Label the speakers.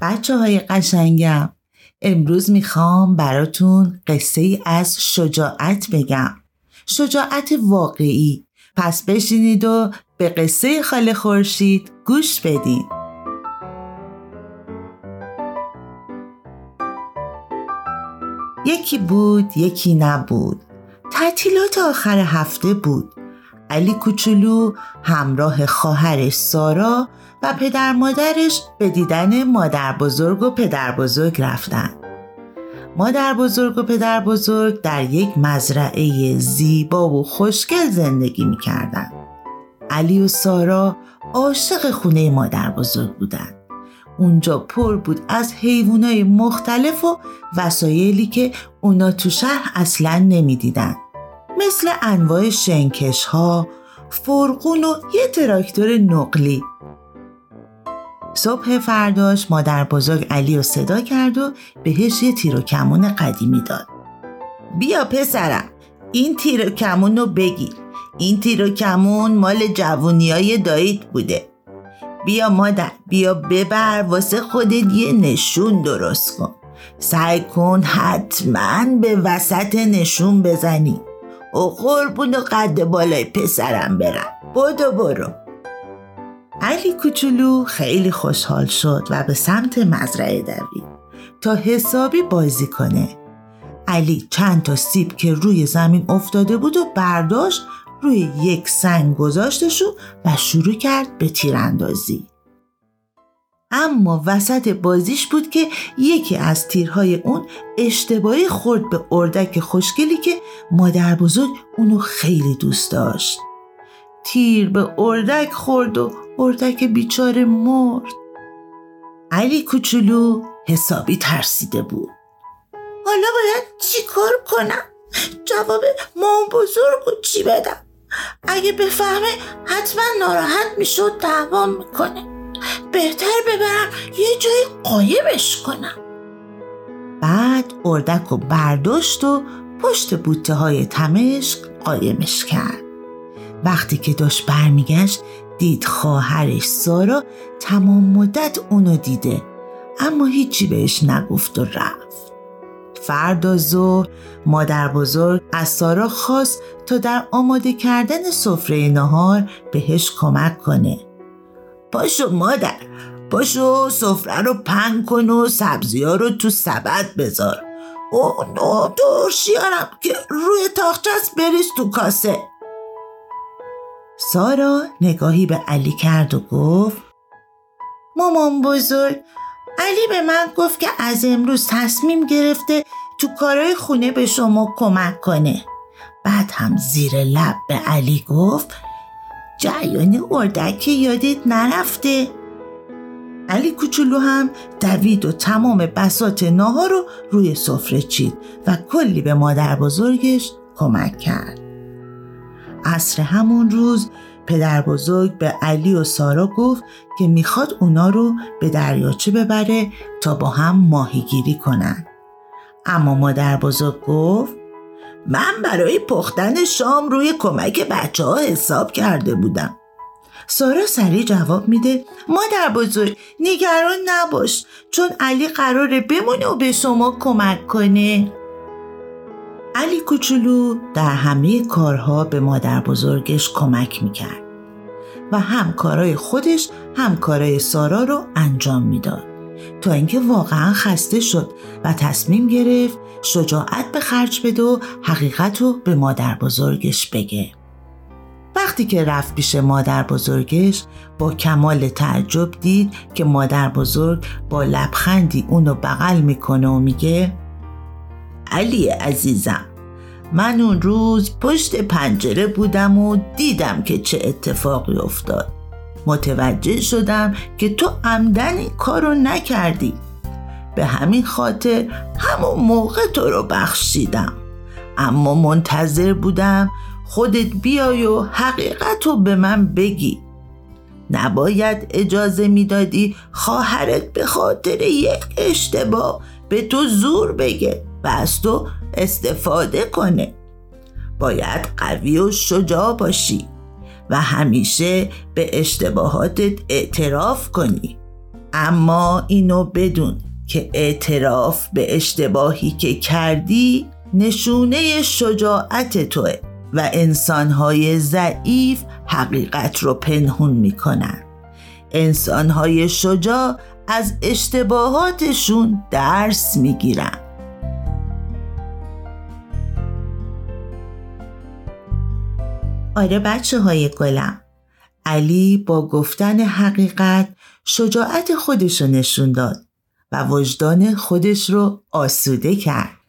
Speaker 1: بچه های قشنگم امروز می‌خوام براتون قصه ای از شجاعت بگم. شجاعت واقعی. پس بشینید و به قصه خاله خورشید گوش بدین. یکی بود یکی نبود. تعطیلات آخر هفته بود. علی کوچولو همراه خواهرش سارا و پدر مادرش به دیدن مادر بزرگ و پدر بزرگ رفتن. مادر بزرگ و پدر بزرگ در یک مزرعه زیبا و خوشگل زندگی می کردن. علی و سارا عاشق خونه مادر بزرگ بودن. اونجا پر بود از حیوانای مختلف و وسایلی که اونا تو شهر اصلا نمی‌دیدن. مثل انواع شنکش ها، فرقون و یه تراکتور نقلی صبح فرداش مادر بزرگ علی رو صدا کرد و بهش یه تیر و کمون قدیمی داد. بیا پسرم این تیر و کمون رو بگیر. این تیر و کمون مال جوونی های دایید بوده. بیا مادر بیا ببر واسه خودت یه نشون درست کن. سعی کن حتما به وسط نشون بزنی. و قربون و قد بالای پسرم برم. بودو برو. علی کوچولو خیلی خوشحال شد و به سمت مزرعه دوید تا حسابی بازی کنه. علی چند تا سیب که روی زمین افتاده بود و برداشت روی یک سنگ گذاشتشو و شروع کرد به تیراندازی. اما وسط بازیش بود که یکی از تیرهای اون اشتباهی خورد به اردک خوشگلی که مادر بزرگ اونو خیلی دوست داشت. تیر به اردک خورد و اردک بیچاره مرد. علی کوچولو حسابی ترسیده بود. حالا باید چی کار کنم؟ جواب مام بزرگ و چی بدم؟ اگه بفهمه حتما ناراحت می‌شد دعوا می‌کنه. بهتر ببرم یه جای قایمش کنم. بعد اردک و برداشت و پشت بوته های تمشک قایمش کرد. وقتی که داشت برمیگشت دید خواهرش سارا تمام مدت اونو دیده اما هیچی بهش نگفت و رفت. فردا ظهر مادر بزرگ از سارا خواست تا در آماده کردن سفره نهار بهش کمک کنه. پاشو مادر پاشو سفره رو پنگ کن و سبزی ها رو تو سبد بذار. او نو شیارم که روی تاخچه بریز تو کاسه. سارا نگاهی به علی کرد و گفت مامان بزرگ علی به من گفت که از امروز تصمیم گرفته تو کارهای خونه به شما کمک کنه. بعد هم زیر لب به علی گفت جریان اردک یادت نرفته. علی کوچولو هم دوید و تمام بسات ناها رو روی سفره چید و کلی به مادر بزرگش کمک کرد. عصر همون روز پدر بزرگ به علی و سارا گفت که می‌خواد اونا رو به دریاچه ببره تا با هم ماهیگیری کنن. اما مادر بزرگ گفت من برای پختن شام روی کمک بچه ها حساب کرده بودم. سارا سریع جواب میده مادر بزرگ نگران نباش چون علی قراره بمونه و به شما کمک کنه. علی کوچولو در همه کارها به مادر بزرگش کمک می‌کرد و هم کارهای خودش هم کارهای سارا رو انجام می‌داد. تا اینکه واقعا خسته شد و تصمیم گرفت شجاعت به خرج بده و حقیقت رو به مادر بزرگش بگه. وقتی که رفت پیش مادر بزرگش با کمال تعجب دید که مادر بزرگ با لبخندی اونو بغل می‌کنه و میگه علی عزیزم من اون روز پشت پنجره بودم و دیدم که چه اتفاقی افتاد. متوجه شدم که تو عمدن این کارو نکردی. به همین خاطر همون موقع تو رو بخشیدم. اما منتظر بودم خودت بیای و حقیقت رو به من بگی. نباید اجازه می‌دادی خواهرت به خاطر یک اشتباه به تو زور بگه. و از تو استفاده کنه. باید قوی و شجاع باشی و همیشه به اشتباهاتت اعتراف کنی. اما اینو بدون که اعتراف به اشتباهی که کردی نشونه شجاعت توه و انسانهای ضعیف حقیقت رو پنهون می‌کنن. انسانهای شجاع از اشتباهاتشون درس می‌گیرن. آره بچه های گلم. علی با گفتن حقیقت شجاعت خودش رو نشون داد و وجدان خودش رو آسوده کرد.